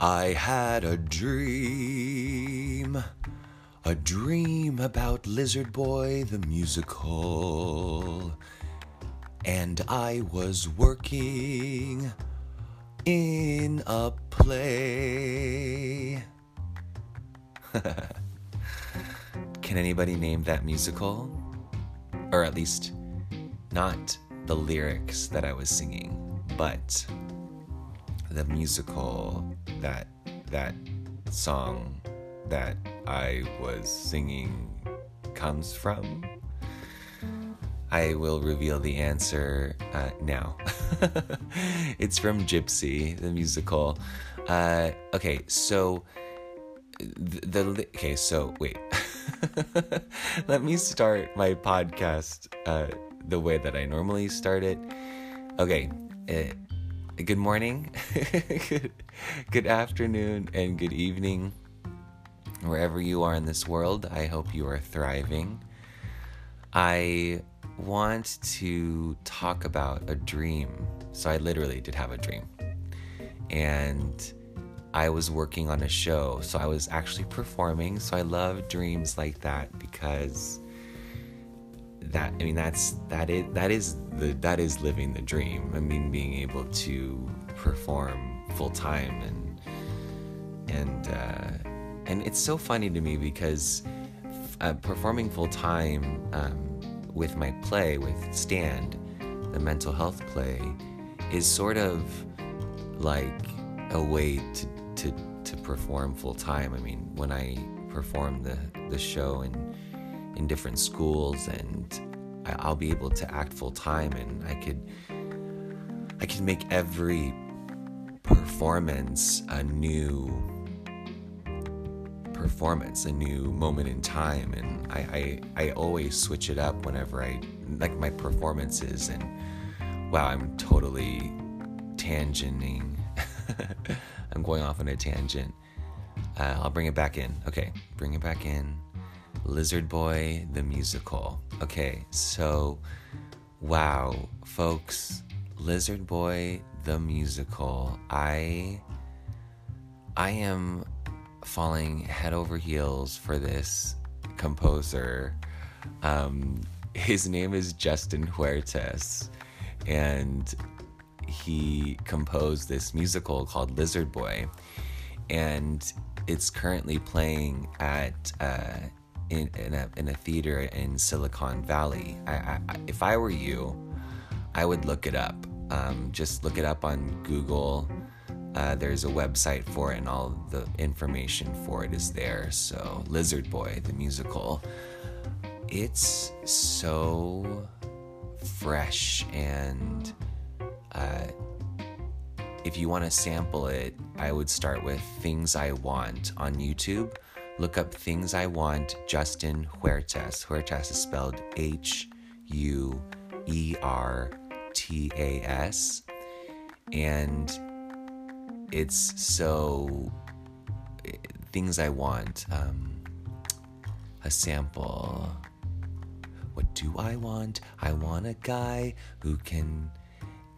I had a dream, a dream about Lizard Boy the musical. And I was working in a play. Can anybody name that musical? Or at least not the lyrics that I was singing, but the musical that that song that I was singing comes from? I will reveal the answer uh, now. it's from Gypsy, the musical. Uh, okay, so the, the okay, so wait. Let me start my podcast uh, the way that I normally start it. Okay, uh, good morning, good, good afternoon, and good evening, wherever you are in this world. I hope you are thriving. I want to talk about a dream. So, I literally did have a dream. And I was working on a show, so I was actually performing. So, I love dreams like that because that I mean that's that is that is the that is living the dream. I mean being able to perform full time and and uh, and it's so funny to me because uh, performing full time um, with my play with Stand, the mental health play, is sort of like a way to to to perform full time. I mean when I perform the the show and in different schools and I'll be able to act full time and I could I can make every performance a new performance, a new moment in time and I, I, I always switch it up whenever I like my performances and wow I'm totally tangenting I'm going off on a tangent. Uh, I'll bring it back in. Okay, bring it back in. Lizard Boy the musical. Okay, so wow, folks, Lizard Boy the musical. I I am falling head over heels for this composer. Um, his name is Justin Huertas, and he composed this musical called Lizard Boy, and it's currently playing at uh, in, in, a, in a theater in Silicon Valley. I, I, if I were you, I would look it up. Um, just look it up on Google. Uh, there's a website for it, and all the information for it is there. So, Lizard Boy, the musical, it's so fresh and uh, if you want to sample it, I would start with Things I Want on YouTube. Look up Things I Want Justin Huertas. Huertas is spelled H U E R T A S. And it's so. Things I Want. Um, a sample. What do I want? I want a guy who can.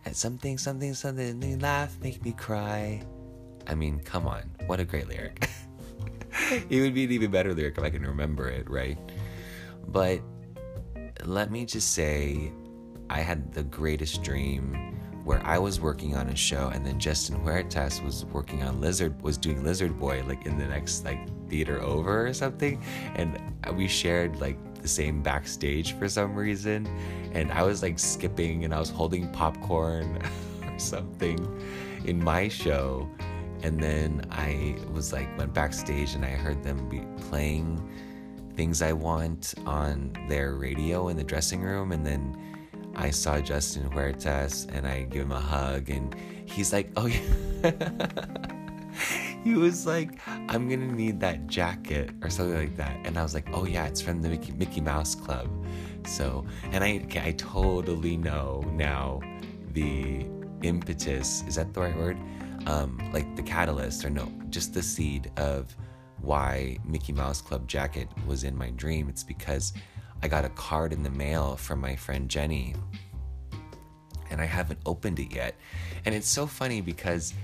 At something, something, something, laugh, make me cry. I mean, come on. What a great lyric. it would be an even better lyric if I can remember it, right? But let me just say, I had the greatest dream where I was working on a show, and then Justin Huertas was working on Lizard, was doing Lizard Boy, like in the next like theater over or something, and we shared like the same backstage for some reason, and I was like skipping and I was holding popcorn or something in my show and then I was like went backstage and I heard them be playing things I want on their radio in the dressing room and then I saw Justin Huertas and I give him a hug and he's like, "Oh yeah." he was like, "I'm to need that jacket or something like that." And I was like, "Oh yeah, it's from the Mickey, Mickey Mouse Club." So, and I I totally know now the impetus, is that the right word? Um, like the catalyst or no, just the seed of why Mickey Mouse Club jacket was in my dream. It's because I got a card in the mail from my friend Jenny and I haven't opened it yet. And it's so funny because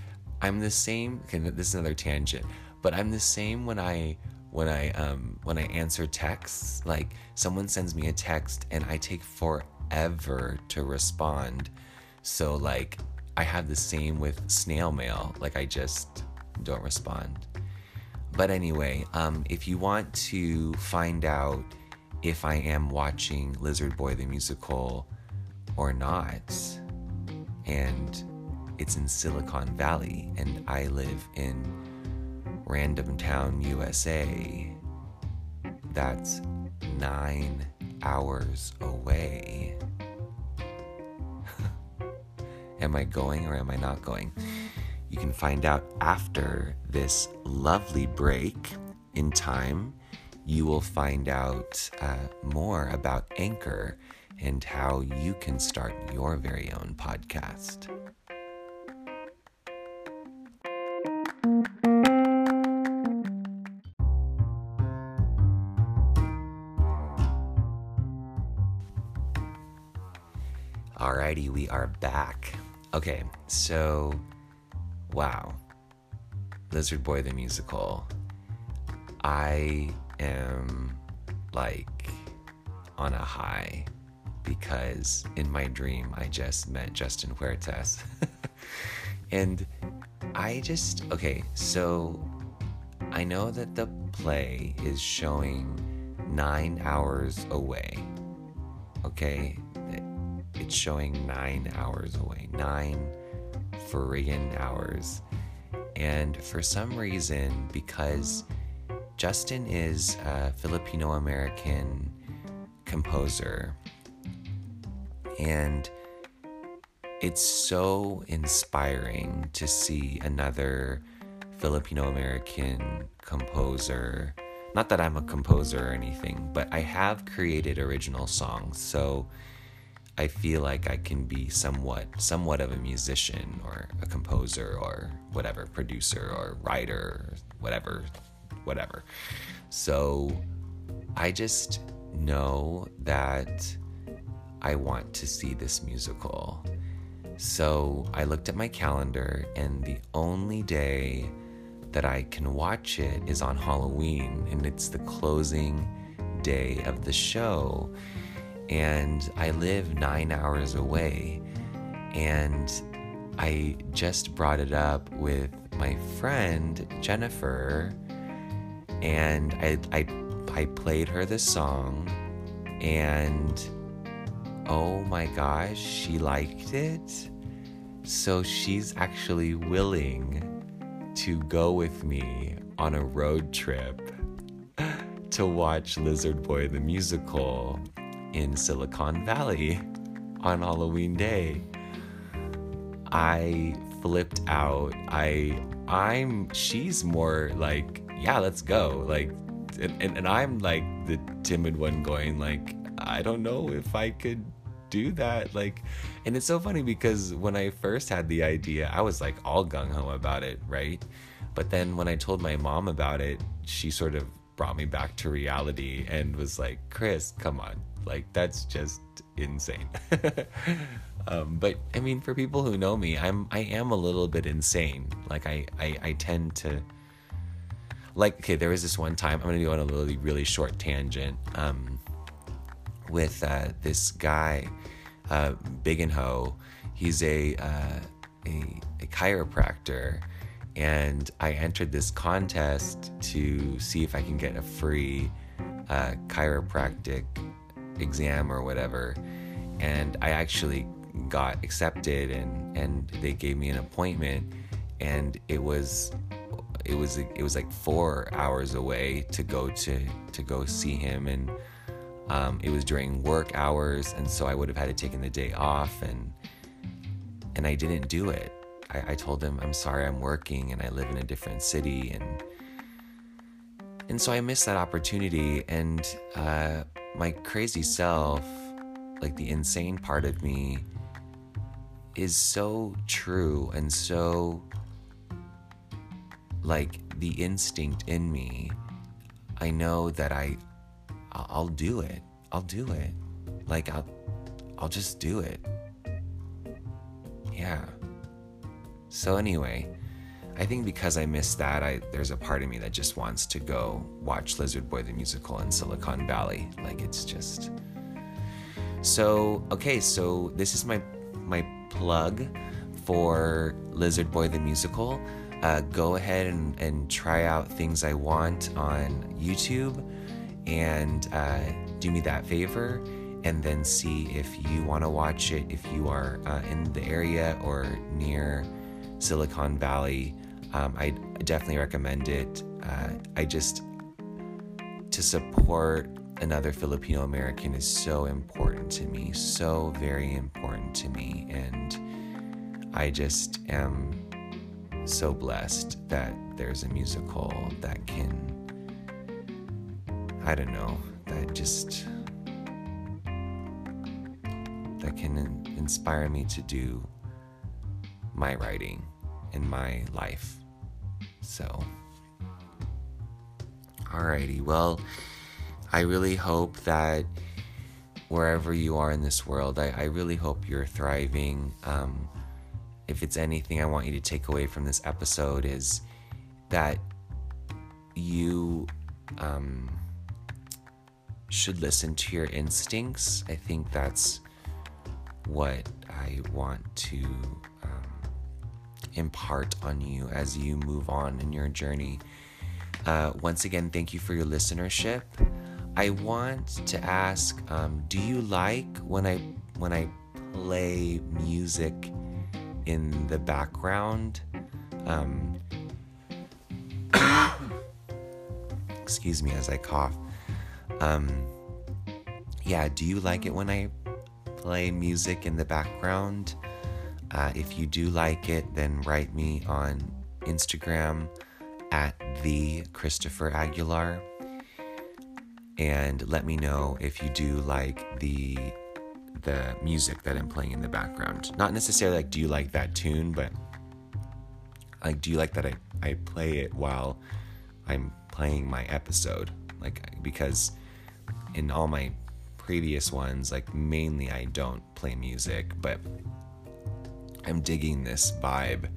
I'm the same. Okay, this is another tangent, but I'm the same when I when I um when I answer texts. Like someone sends me a text and I take forever to respond. So like I have the same with snail mail. Like I just don't respond. But anyway, um, if you want to find out if I am watching Lizard Boy the musical or not, and it's in Silicon Valley, and I live in Random Town, USA. That's nine hours away. Am I going or am I not going? You can find out after this lovely break in time. You will find out uh, more about Anchor and how you can start your very own podcast. Alrighty, we are back. Okay, so wow. Lizard Boy the musical. I am like on a high because in my dream I just met Justin Huertas. and I just, okay, so I know that the play is showing nine hours away. Okay? It's showing nine hours away. Nine friggin' hours. And for some reason, because Justin is a Filipino American composer, and it's so inspiring to see another Filipino American composer. Not that I'm a composer or anything, but I have created original songs. So I feel like I can be somewhat somewhat of a musician or a composer or whatever, producer or writer, whatever, whatever. So I just know that I want to see this musical. So I looked at my calendar, and the only day that I can watch it is on Halloween, and it's the closing day of the show and I live nine hours away. And I just brought it up with my friend Jennifer, and I, I, I played her this song, and oh my gosh, she liked it. So she's actually willing to go with me on a road trip to watch Lizard Boy the musical in Silicon Valley on Halloween Day. I flipped out. I I'm she's more like, yeah, let's go. Like and, and, and I'm like the timid one going like, I don't know if I could do that. Like and it's so funny because when I first had the idea, I was like all gung ho about it, right? But then when I told my mom about it, she sort of brought me back to reality and was like, Chris, come on, like that's just insane. um, but I mean, for people who know me, I'm I am a little bit insane. Like I I, I tend to like okay. There was this one time I'm gonna go on a really really short tangent um, with uh, this guy, uh, Ho. He's a, uh, a a chiropractor and I entered this contest to see if I can get a free uh, chiropractic exam or whatever. And I actually got accepted and, and they gave me an appointment and it was it was it was like four hours away to go to to go see him and um, it was during work hours and so I would have had to taken the day off and and I didn't do it. I, I told him I'm sorry I'm working and I live in a different city and and so I missed that opportunity and uh, my crazy self, like the insane part of me, is so true and so like the instinct in me. I know that I I'll do it. I'll do it. Like I'll I'll just do it. Yeah. So anyway, I think because I missed that, I there's a part of me that just wants to go watch Lizard Boy the musical in Silicon Valley. Like it's just so okay. So this is my my plug for Lizard Boy the musical. Uh, go ahead and, and try out things I want on YouTube and uh, do me that favor and then see if you want to watch it if you are uh, in the area or near Silicon Valley. Um, I definitely recommend it. Uh, I just, to support another Filipino American is so important to me, so very important to me. And I just am so blessed that there's a musical that can, I don't know, that just, that can inspire me to do my writing in my life. So, alrighty, well, I really hope that wherever you are in this world, I, I really hope you're thriving. Um, if it's anything I want you to take away from this episode, is that you um, should listen to your instincts. I think that's what I want to impart on you as you move on in your journey. Uh, once again, thank you for your listenership. I want to ask, um, do you like when I when I play music in the background? Um, excuse me as I cough. Um, yeah, do you like it when I play music in the background? Uh, if you do like it, then write me on Instagram at the Christopher Aguilar and let me know if you do like the the music that I'm playing in the background. Not necessarily like do you like that tune, but like do you like that I, I play it while I'm playing my episode? Like because in all my previous ones, like mainly I don't play music, but I'm digging this vibe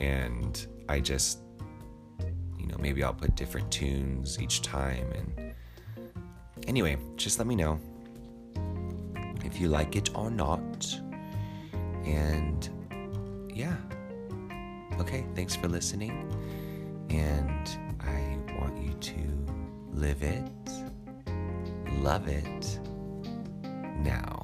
and I just you know, maybe I'll put different tunes each time and anyway, just let me know if you like it or not. And yeah. Okay, thanks for listening. And I want you to live it, love it now.